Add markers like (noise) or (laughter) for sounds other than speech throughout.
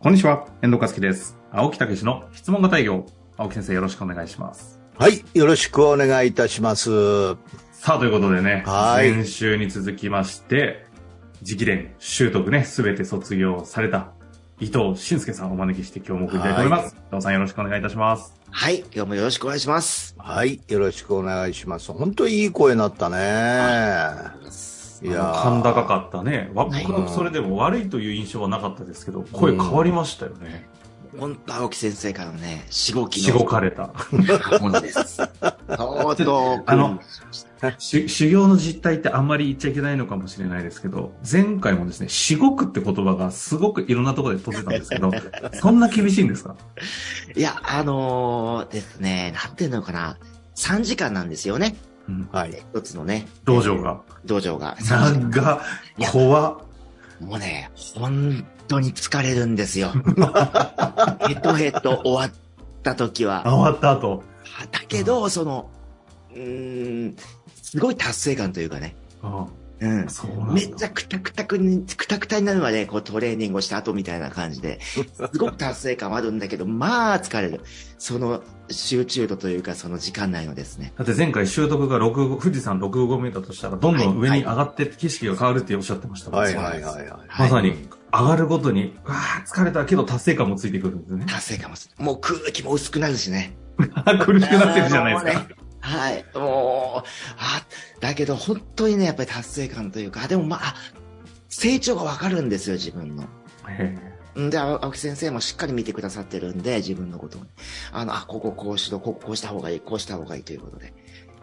こんにちは、遠藤和樹です。青木武の質問型営業。青木先生よろしくお願いします。はい、よろしくお願いいたします。さあ、ということでね、はい先週に続きまして、直伝、習得ね、すべて卒業された伊藤俊介さんをお招きして今日も送りたいと思います。伊藤さんよろしくお願いいたします。はい、今日もよろしくお願いします。はい、よろしくお願いします。本当いい声になったね。いや甲高かったね。僕、それでも悪いという印象はなかったですけど、声変わりましたよね。本当青木先生からのね、しごきしのごかれた。ものです。相当、あの、し修行の実態ってあんまり言っちゃいけないのかもしれないですけど、前回もですね、しごくって言葉がすごくいろんなところで飛んでたんですけど、(laughs) そんな厳しいんですか？いや、あのーですね、なんていうのかな、3時間なんですよね。うん。はい。一つのね、道場が。道場が。3時間長、いや怖っ。もうね、本当に疲れるんですよ。(laughs) ヘトヘト終わった時は。終わった後。だけど、その、うーん、すごい達成感というかね。あうん。そうめっちゃくたくたくに、くたくたになるまで、こうトレーニングをした後みたいな感じで、(laughs) すごく達成感はあるんだけど、まあ疲れる。その集中度というか、その時間内のですね。だって前回習得が6号、富士山6合目だとしたら、どんどん上に上がって景色が変わるっておっしゃってましたもんねはいはいはいはい。まさに、上がるごとに、わあ疲れたけど達成感もついてくるんですね。達成感もする。もう空気も薄くなるしね。(laughs) 苦しくなってるじゃないですか。はい。もう、あ、だけど本当にね、やっぱり達成感というか、でもまあ、成長がわかるんですよ、自分の。で、青青木先生もしっかり見てくださってるんで、自分のことを。あの、あ、こここうしろ、こここうした方がいい、こうした方がいいということで。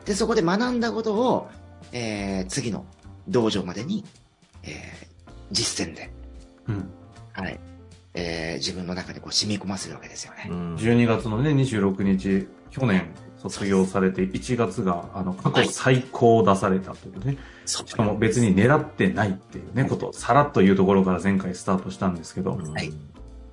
で、そこで学んだことを、えー、次の道場までに、えー、実践で、えうんはい。えー、自分の中にこう染み込ませるわけですよね。うん12月のね、26日、去年卒業されて、1月が、あの、過去最高を出されたというね。そうしかも別に狙ってないっていうね、ことをさらっというところから前回スタートしたんですけど、はい。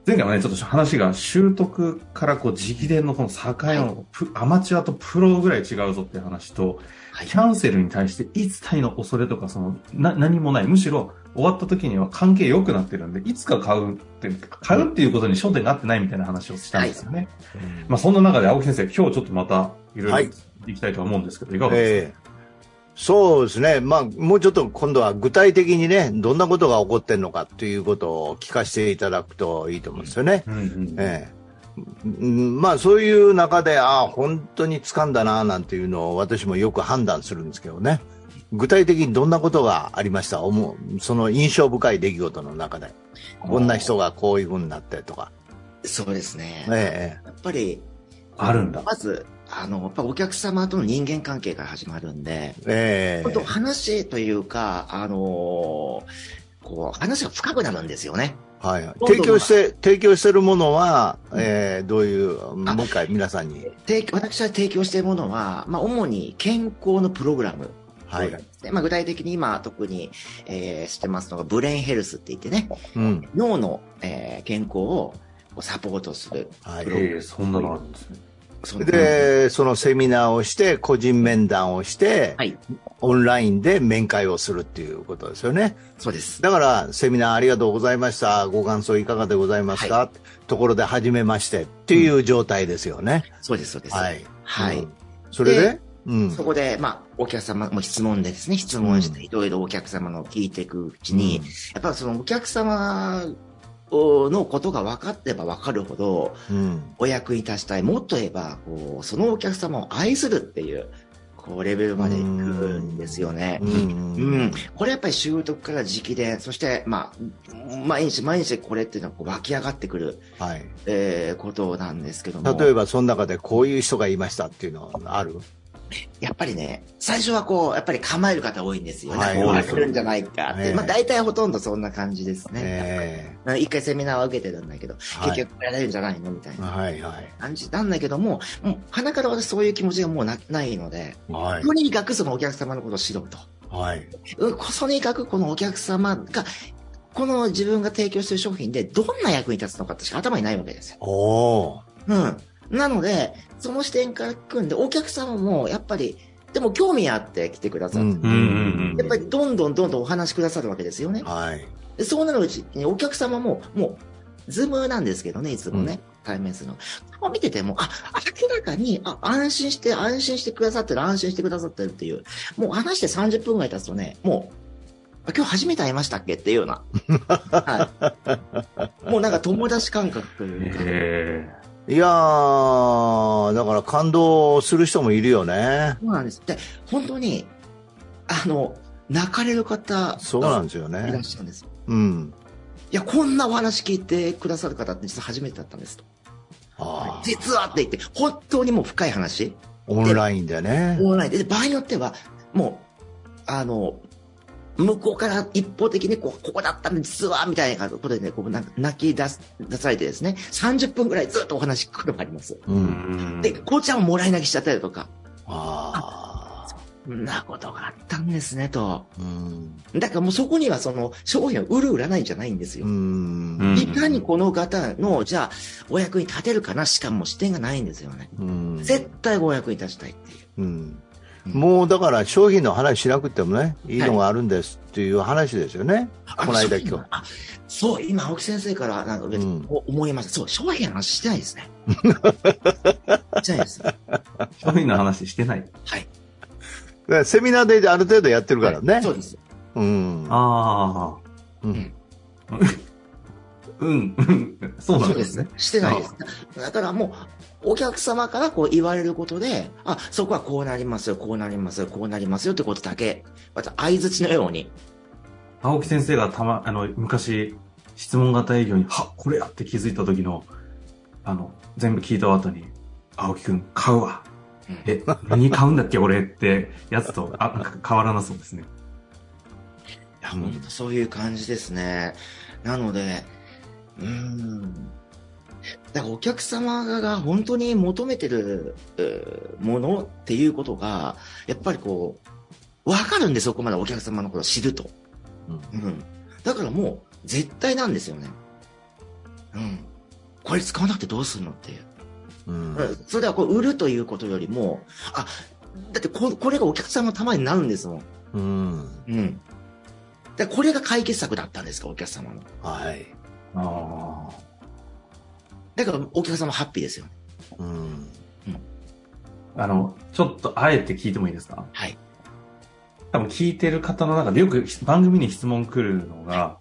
前回はね、ちょっと話が習得からこう、直伝のこの境の、プアマチュアとプロぐらい違うぞっていう話と、はい。キャンセルに対して一体の恐れとか、その、な、何もない。むしろ、終わった時には関係良くなってるんで、いつか買うって、買うっていうことに焦点が合ってないみたいな話をしたんですよね。まあ、そんな中で青木先生、今日ちょっとまた、いろはいいろいきたいと思うんですけど、いかがですか、ええそうですね。まあ、もうちょっと今度は具体的にね、どんなことが起こってんのかということを聞かせていただくといいと思うんですよね。まあそういう中で、ああ、本当に掴んだな、なんていうのを私もよく判断するんですけどね。具体的にどんなことがありました？思う、その印象深い出来事の中で。こんな人がこういう風になってとか。そうですね。えやっぱり、あるんだまず、あの、やっぱお客様との人間関係から始まるんで、えええ本当話というか、あのーこう、話が深くなるんですよね。はい。提供して、提供してるものは、ええどういう、もう一回皆さんに。提私は提供しているものは、まあ、主に健康のプログラム。はい。でまあ、具体的に今特に、えー、知ってますのがブレインヘルスって言ってね、うん。脳の、えー健康をこうサポートする。はい。ええそんなのあるんですね。そので、そのセミナーをして、個人面談をして、はい。オンラインで面会をするっていうことですよね。そうです。だから、セミナーありがとうございました。ご感想いかがでございますか、ところで、初めましてっていう状態ですよね。そうです、そうです。はい。はいうんそれで？でうん。そこで、まあ、お客様も質問でですね、質問して、いろいろお客様の聞いていくうちに、やっぱそのお客様のことが分かってば分かるほど、うん。お役に立ちたい。もっと言えば、こう、そのお客様を愛するっていう、こう、レベルまで行くんですよね。うん。ううんん。これやっぱり習得から直伝、そして、まあ、毎日毎日これっていうのはこう湧き上がってくる、はい。えー、ことなんですけども。例えば、その中でこういう人がいましたっていうのはある？やっぱりね、最初はこう、やっぱり構える方多いんですよね。はいこう来るんじゃないかって。ええまあ大体ほとんどそんな感じですね。え一回セミナーは受けてるんだけど、はい結局やれるんじゃないのみたいえな。感じなんだけども、もう鼻から私そういう気持ちがもうなないので、はい。とにかくそのお客様のことを知ろうと。はい。うんとにかくこのお客様が、この自分が提供している商品でどんな役に立つのかってしか頭にないわけですよ。おー。うん。なので、その視点から組んで、お客様もやっぱり、でも興味あって来てくださって、うんうんうんうん。やっぱりどんどんどんどんお話しくださるわけですよね。はい。でそうなるうちにお客様も、もう、ズームなんですけどね、いつもね、対面するの。顔見てても、あ、明らかに、あ、安心して、安心してくださってる、安心してくださってるっていう。もう話して30分ぐらい経つとね、もう、あ今日初めて会いましたっけっていうような。(laughs) はい。もうなんか友達感覚というか。えいやー、だから感動する人もいるよね。そうなんです。で、本当に、あの、泣かれる方そうなんがですよいらっね。しゃるんですよ。うん。いや、こんなお話聞いてくださる方って実は初めてだったんですと。あー実はって言って、本当にもう深い話。オンラインでね。オンラインで、で場合によっては、もう、あの、向こうから一方的にこう、ここだったんで実は、みたいなことでね、こうなんか泣き出す、出されてですね、30分くらいずっとお話聞くことがあります。で、こうちゃんをもらい泣きしちゃったりとか、あそんなことがあったんですね、と。だからもうそこにはその商品を売る売らないじゃないんですよ。いかにこの方の、じゃあ、お役に立てるかなしかも視点がないんですよね。うん。絶対お役に立ちたいっていう。うん。もうだから商品の話しなくてもね、いいのがあるんですっていう話ですよね。あこの間今日あそう、今、青木先生からなんか、んこう思いました。そう、商品の話してないですね。(laughs) してないです。商品の話してない。はい。セミナーである程度やってるからね。そうです。うん。ああ。うんうん、うん。そうなんですね。してないです。だからもう、お客様からこう言われることで、あ、そこはこうなりますよ、こうなりますよ、こうなりますよってことだけ、また相づちのように、青木先生がたま、あの、昔、質問型営業に、は、これやって気づいた時の、あの、全部聞いた後に、青木くん、買うわ。うんえ、何買うんだっけ、俺って、やつと、あ、なんか変わらなそうですね。いや、本当そういう感じですね。なので、うーん。だからお客様が本当に求めてるものっていうことが、やっぱりこう、わかるんで、そこまでお客様のことを知ると。うん。だからもう、絶対なんですよね。うん。これ使わなくてどうするのっていう。うん。うんそれではこう、売るということよりも、あ、だってここれがお客様のためになるんですもん。うん。うん。でこれが解決策だったんですか、お客様の。はい。ああ。だからお客様ハッピーですよ。うん。あの、ちょっとあえて聞いてもいいですか？はい。多分聞いてる方の中でよく番組に質問来るのが、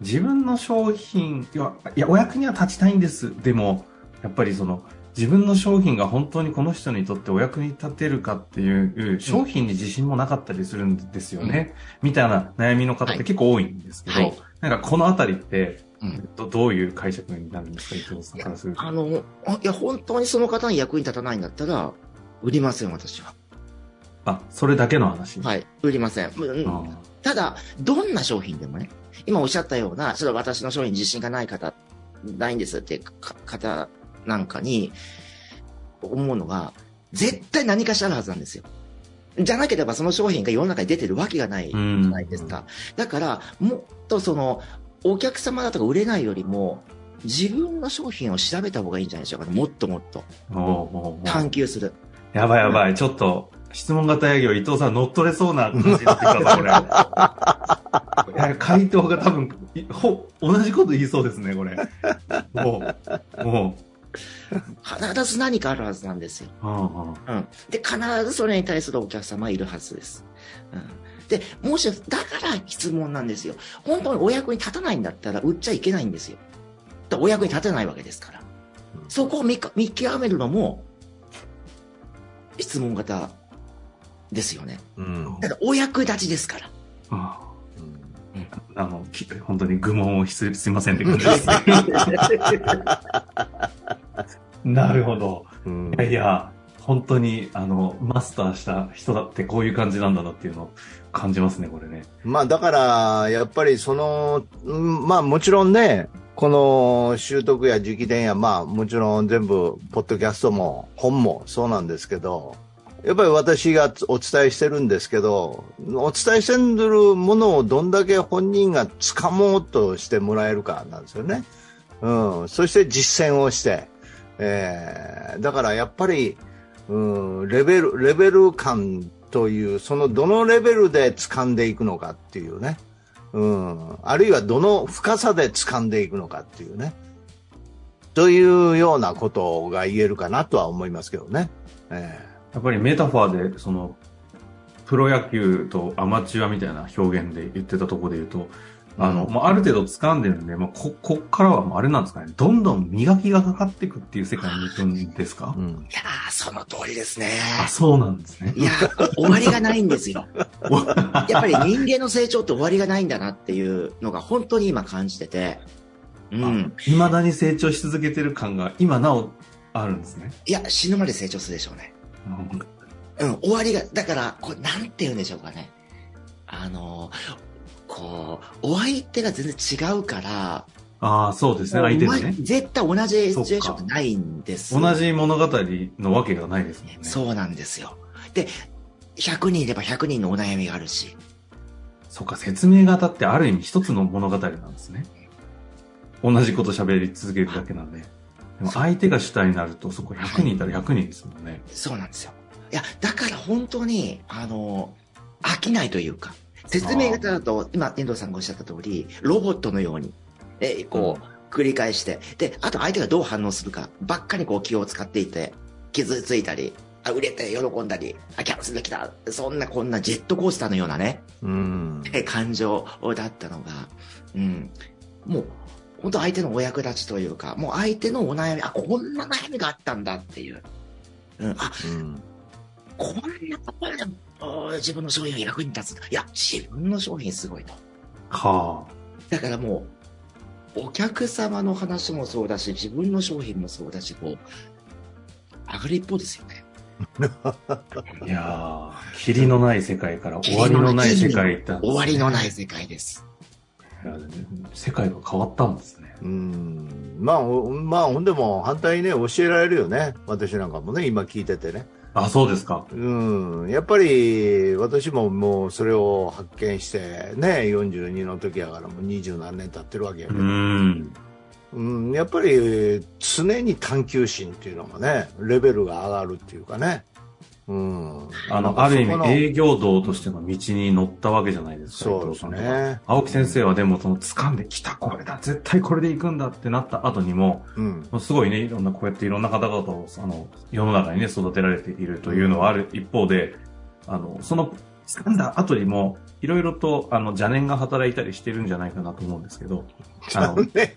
自分の商品、いや、いやお役には立ちたいんです。でも、やっぱりその、自分の商品が本当にこの人にとってお役に立てるかっていう、商品に自信もなかったりするんですよね。みたいな悩みの方って結構多いんですけど、はいなんかこのあたりって、うんどどういう解釈になるんですか、伊藤さんからすると。あの、あいや、本当にその方に役に立たないんだったら、売りません、私は。あ、それだけの話？い。はい。売りません。うんただ、どんな商品でもね、今おっしゃったような、それは私の商品に自信がない方、ないんですってか方なんかに、思うのが、絶対何かしらあるはずなんですよ。じゃなければその商品が世の中に出てるわけがないじゃうんないですか。だから、もっとその、お客様だとか売れないよりも、自分の商品を調べた方がいいんじゃないでしょうかね。もっともっと。おうおうおう探求する。やばいやばい、ちょっと、質問型営業、伊藤さん乗っ取れそうな感じになってきたぞ、回答が多分、いほ、同じこと言いそうですね、これ。もう、も必ず何かあるはずなんですよ。う、うんうんうん。で、必ずそれに対するお客様はいるはずです。うん。で、もし、だから質問なんですよ。本当にお役に立たないんだったら売っちゃいけないんですよ。お役に立てないわけですから。そこを見か見極めるのも、質問型ですよね。うん。だからお役立ちですから。あうんあの、き本当に愚問をすすいませんって感じです。(laughs) なるほど。うんいやいや、本当に、あの、マスターした人だってこういう感じなんだなっていうのを感じますね、これね。まあだから、やっぱりその、まあもちろんね、この習得や直伝や、まあもちろん全部、ポッドキャストも本もそうなんですけど、やっぱり私がお伝えしてるんですけど、お伝えしてるものをどんだけ本人が掴もうとしてもらえるかなんですよね。うん。そして実践をして、えーだからやっぱり、うん、レベル、レベル感という、そのどのレベルで掴んでいくのかっていうね。うん。あるいはどの深さで掴んでいくのかっていうね。というようなことが言えるかなとは思いますけどね。えやっぱりメタファーで、その、プロ野球とアマチュアみたいな表現で言ってたところで言うと、あの、まあ、ある程度掴んでるんで、まあ、こ、こっからはもうあれなんですかね、どんどん磨きがかかっていくっていう世界に行くんですか、えうんいやー、その通りですね。あ、そうなんですね。いやー、終わりがないんですよ。(laughs) やっぱり人間の成長って終わりがないんだなっていうのが本当に今感じてて。うん。未だに成長し続けてる感が今なおあるんですね。いや、死ぬまで成長するでしょうね。うん、終わりが、だから、これ、なんて言うんでしょうかね。あの、こう、お相手が全然違うから、ああ、そうですね、相手でね。絶対同じシチュエーションってないんです。同じ物語のわけがないですもんね。そうなんですよ。で、100人いれば100人のお悩みがあるし。そうか、説明型ってある意味一つの物語なんですね。同じこと喋り続けるだけなんで。でも相手が主体になると、そこ100人いたら100人ですもんね。そうなんですよ。いや、だから本当に、あの、飽きないというか、説明型だと、今、遠藤さんがおっしゃった通り、ロボットのように、え、こう、繰り返して、で、あと相手がどう反応するか、ばっかりこう気を使っていて、傷ついたり、あ、売れて喜んだり、あ、キャンセルできた、そんなこんなジェットコースターのようなね、うん。え感情だったのが、うん、もう、本当相手のお役立ちというか、もう相手のお悩み、あ、こんな悩みがあったんだっていう。うん、あ、うんこんなところでお自分の商品が役に立つ。いや、自分の商品すごいと。はだからもう、お客様の話もそうだし、自分の商品もそうだし、こう、上がり一方ですよね。あ。(laughs) いやー、霧のない世界から終わりのない世界って、終わりのない世界です。世界が変わったんですね。うんまあ、おまあ、ほんでも反対にね、教えられるよね。私なんかもね、今聞いててね。あ、そうですか。うん。やっぱり、私ももうそれを発見して、ね、42の時やからもう二十何年経ってるわけやけうど、ん。うん、やっぱり常に探求心っていうのがね、レベルが上がるっていうかね。うん。あの、ある意味営業道としての道に乗ったわけじゃないですか。そうですね。青木先生はでもその掴んできた、これだ、絶対これで行くんだってなった後にも、うん。すごいね、いろんな、こうやっていろんな方々を、あの、世の中にね、育てられているというのはある一方で、あの、その、掴んだ後にも、いろいろと、あの、邪念が働いたりしてるんじゃないかなと思うんですけど、あの、ね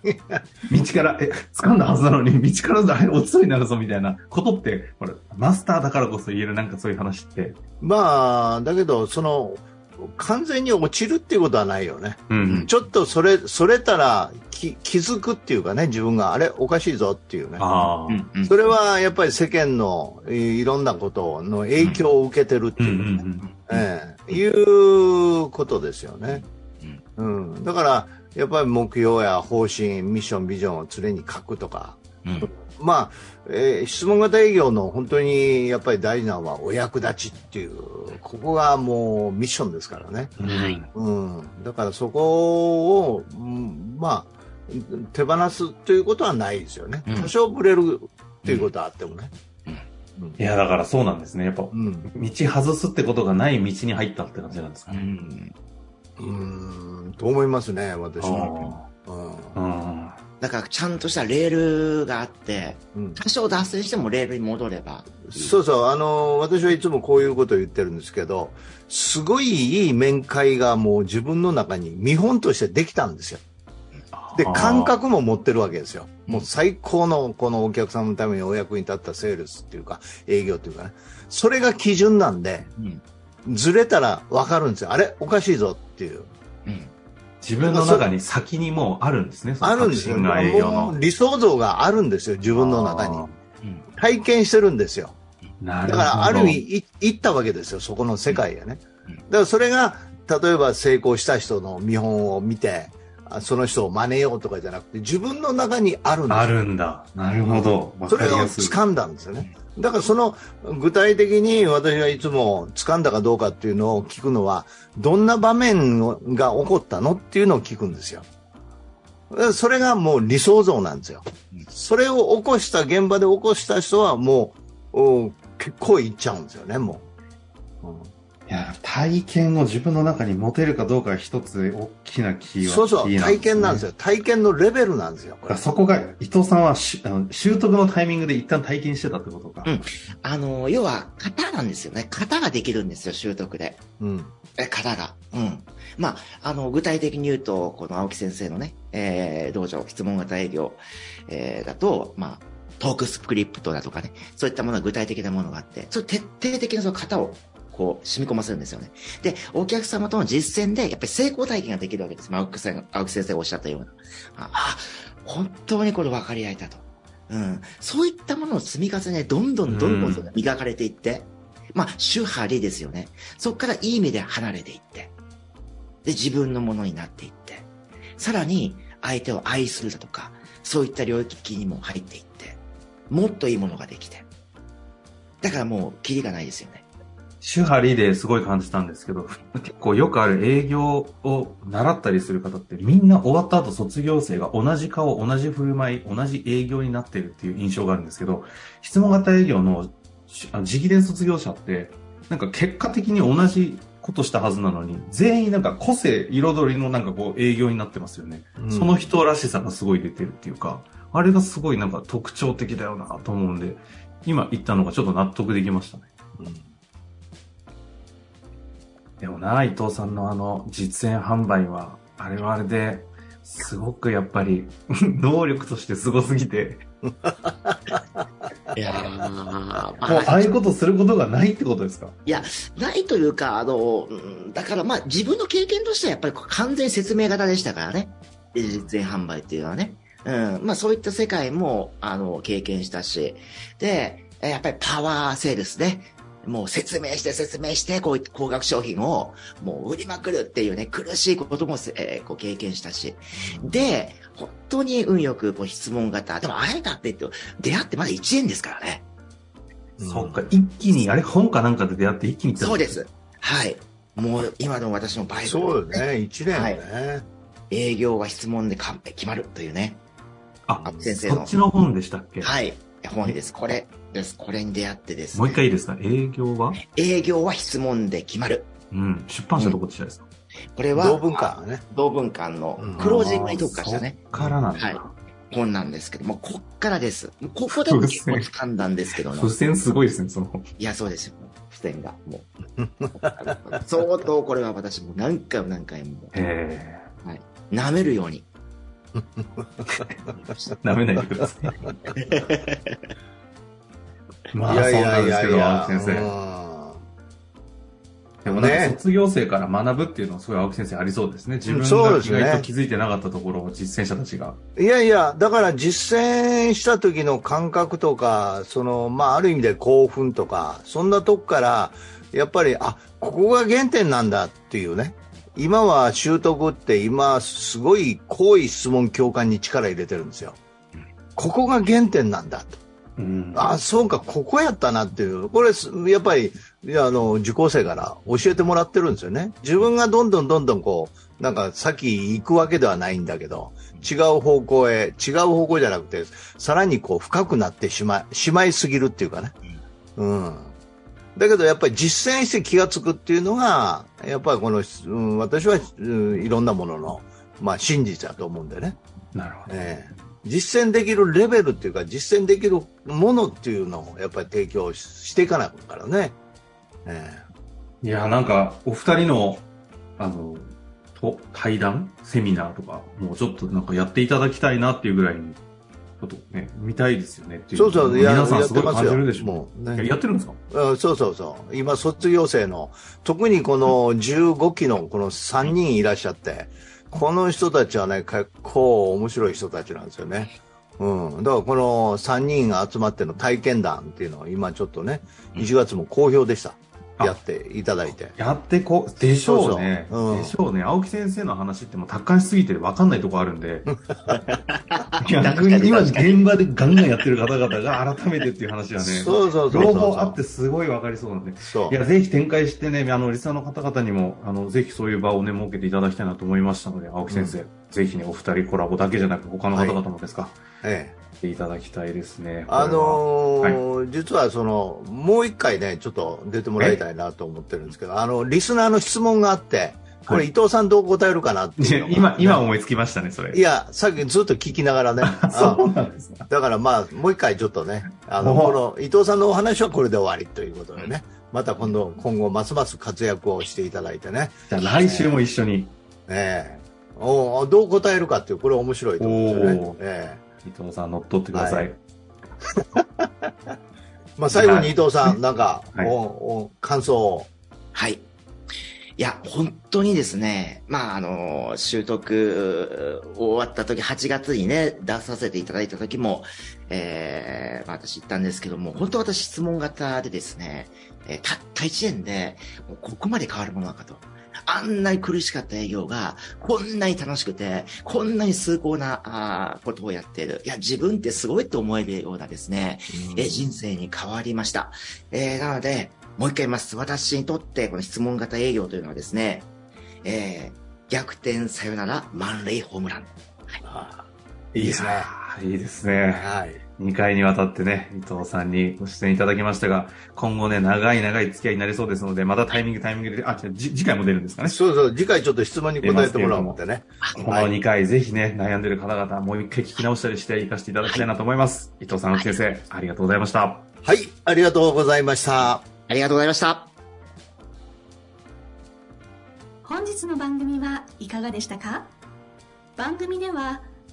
道から、え、掴んだはずなのに、道からだ、落ちそうになるぞみたいなことって、これ、マスターだからこそ言えるなんかそういう話って、まあ、だけど、その、完全に落ちるっていうことはないよね。うん。ちょっとそれ、それたら気気づくっていうかね、自分が、あれ、おかしいぞっていうね。それはやっぱり世間のいいろんなことの影響を受けてるってうんういう、ねんええいうことですよね。うん、だから、やっぱり目標や方針、ミッション、ビジョンを常に書くとか、うんまあ、えー質問型営業の本当にやっぱり大事なのはお役立ちっていう、ここがもうミッションですからね。うん。はいうん、だからそこを、うんまあ、手放すということはないですよね。うん多少ブレるっていうことはあってもね。いや、だからそうなんですね。やっぱ、うん。道外すってことがない道に入ったって感じなんですかうね。んうん、と思いますね、私は。あうん。だからちゃんとしたレールがあって、うんうん多少脱線してもレールに戻れば。そうそう、あの、私はいつもこういうことを言ってるんですけど、すごいいい面会がもう自分の中に見本としてできたんですよ。で、感覚も持ってるわけですよ。もう最高のこのお客様のためにお役に立ったセールスっていうか、営業っていうかね。それが基準なんで、うんずれたらわかるんですよ。あれ？おかしいぞっていう。うん自分の中に先にもうあるんですね。あるんですよ。理想像があるんですよ。自分の中にあ。うん体験してるんですよ。だから、ある意味、い行ったわけですよ。そこの世界へね。うんだから、それが、例えば成功した人の見本を見て、あその人を真似ようとかじゃなくて、自分の中にあるんですよあるんだ。なるほど。わそれを。掴んだんですよね。だからその具体的に私がいつも掴んだかどうかっていうのを聞くのは、どんな場面が起こったのっていうのを聞くんですよ。それがもう理想像なんですよ。それを起こした、現場で起こした人はもう、お結構いっちゃうんですよね、もう。うんいや、体験を自分の中に持てるかどうかが一つ大きなキーワード、そうそう、体験なんですよ。体験のレベルなんですよ。これそこが、伊藤さんはしあの習得のタイミングで一旦体験してたってことか。うん。あの、要は、型なんですよね。型ができるんですよ、習得で。うん。え、型が。うん。まあ、あの、具体的に言うと、この青木先生のね、えー、道場、質問型営業、えー、だと、まあ、トークスクリプトだとかね、そういったものが具体的なものがあって、それ徹底的なその型をこう、染み込ませるんですよね。で、お客様との実践で、やっぱり成功体験ができるわけです。まあ、青木先生青木先生がおっしゃったような。あ、あ本当にこれ分かり合えたと。うん。そういったものの積み重ね、どんどんどんどん磨かれていって、まあ、主張りですよね。そこからいい意味で離れていって、で、自分のものになっていって、さらに相手を愛するだとか、そういった領域にも入っていって、もっといいものができて。だからもう、キリがないですよね。手張りですごい感じたんですけど、結構よくある営業を習ったりする方ってみんな終わった後卒業生が同じ顔、同じ振る舞い、同じ営業になってるっていう印象があるんですけど、質問型営業の直伝卒業者って、なんか結果的に同じことしたはずなのに、全員なんか個性、彩りのなんかこう営業になってますよね。うんその人らしさがすごい出てるっていうか、あれがすごいなんか特徴的だよなと思うんで、今言ったのがちょっと納得できましたね。うんでもな、伊藤さんのあの実演販売は、あれはあれで、すごくやっぱり、(laughs) 能力としてすごすぎて、(laughs) いやーもうああいうことすることがないってことですか？いや、ないというか、あの、うんだからまあ自分の経験としてはやっぱり完全説明型でしたからね。実演販売っていうのはね。うん。まあそういった世界も、あの、経験したし。で、えやっぱりパワーセールスね。もう説明して説明して、こう高額商品をもう売りまくるっていうね、苦しいこともせ、えーこう経験したし。で、本当に運よくこう質問型。でもあれだって言って、出会ってまだ1円ですからね。そっか、一気に、あれ本かなんかで出会って一気に行ったそうで。す。はい。もう今の私のバイブルそうよね、一年ね。営業は質問で完璧決まるというね。あ、先生のそっちの本でしたっけ？はい。本です。これです。これに出会ってです、ね。もう一回いいですか？営業は？営業は質問で決まる。うん。出版社どこでしたですか、これは、同文化ね。同文館のうんクロージングに特化したね、そっからなんだ。はい本なんですけども、こっからです。ここでも結構掴んだんですけども付。箋すごいですね、その。いや、そうですよ。付箋が。もう。(laughs) 相当これは私も何回も何回も、へ舐めるように。え。(laughs) 舐めないでください。(laughs) まあ、いやいそうなやいんですけど、やいや青木先生。うんでもなんかね卒業生から学ぶっていうのはすごい青木先生ありそうですね。自分が意外と気づいてなかったところを実践者たちが。いやいや、だから実践した時の感覚とか、その、まあ、ある意味で興奮とか、そんなとこから、やっぱり、あ、ここが原点なんだっていうね。今は習得って今、すごい好意質問共感に力入れてるんですよ。ここが原点なんだと。うんあ、そうか、ここやったなっていう。これ、すやっぱり、あの、受講生から教えてもらってるんですよね。自分がどんどんどんどんこう、なんか先行くわけではないんだけど、違う方向へ、違う方向じゃなくて、さらにこう深くなってしまい、しまいすぎるっていうかね。うん。だけどやっぱり実践して気がつくっていうのが、やっぱりこの、うん、私は、うん、いろんなものの、まあ真実だと思うんでね。なるほど。ええ実践できるレベルっていうか、実践できるものっていうのをやっぱり提供ししていかなきゃからね。えいや、なんか、お二人の、あの、と、対談セミナーとか、もうちょっとなんかやっていただきたいなっていうぐらいに、とね、見たいですよねっていう。そうそうや皆さんすごいやってますよ感じるでしょもうややってるんですか？えうんそうそうそう。今、卒業生の、特にこの15期のこの3人いらっしゃって、この人たちはね、結構面白い人たちなんですよね。うん。だからこの3人が集まっての体験談っていうのは今ちょっとね、1月も好評でした。あやっていただいて。やってこう、でしょうね。そうそううんでしょうね。青木先生の話ってもう達観しすぎて分かんないとこあるんで。(laughs) 逆に今現場でガンガンやってる方々が改めてっていう話はね、そうそうそうそう。両方あってすごい分かりそうなんで。そうい。や、ぜひ展開してね、あの、リスナーの方々にも、あの、ぜひそういう場をね、設けていただきたいなと思いましたので、青木先生、ぜひね、お二人コラボだけじゃなく、他の方々もですか、ええ。ていただきたいですね。あのーは実はその、もう一回ね、ちょっと出てもらいたいなと思ってるんですけど、あの、リスナーの質問があって、これはい伊藤さんどう答えるかなっていいうのがや今、今思いつきましたね、それ。いや、さっきずっと聞きながらね。(laughs) そうなんですね。だからまあ、もう一回ちょっとね、あの、おこの伊藤さんのお話はこれで終わりということでね、また今度、今後ますます活躍をしていただいてね、じゃあ来週も一緒に、ええおどう答えるかっていう、これ面白いと思うんですよねおー。え伊藤さん乗っ取ってください。え (laughs) まあ、最後に伊藤さん、なんか、はいおお感想を。はい。いや、本当にですね、まあ、あの、習得終わった時、8月にね、出させていただいた時も、えー、まあ、私言ったんですけども、本当私質問型でですね、えーたった1年で、もうここまで変わるものなのかと。あんなに苦しかった営業が、こんなに楽しくて、こんなに崇高なあーことをやっている。いや、自分ってすごいと思えるようなですね、えー人生に変わりました。えーなので、もう一回言います。私にとって、この質問型営業というのはですね、えー逆転サヨナラ満塁ホームラン。いいですね。いいですね。はい。2回にわたってね、伊藤さんにご出演いただきましたが、今後ね、長い長い付き合いになりそうですので、またタイミングタイミングで、あ、次回も出るんですかね？そうそう、次回ちょっと質問に答えてもらおう思ってね。この2回、ぜひね、悩んでる方々、もう一回聞き直したりして、活かしていただきたいなと思います。伊藤さん、先生、ありがとうございました。はい、ありがとうございました。ありがとうございました。本日の番組はいかがでしたか？番組では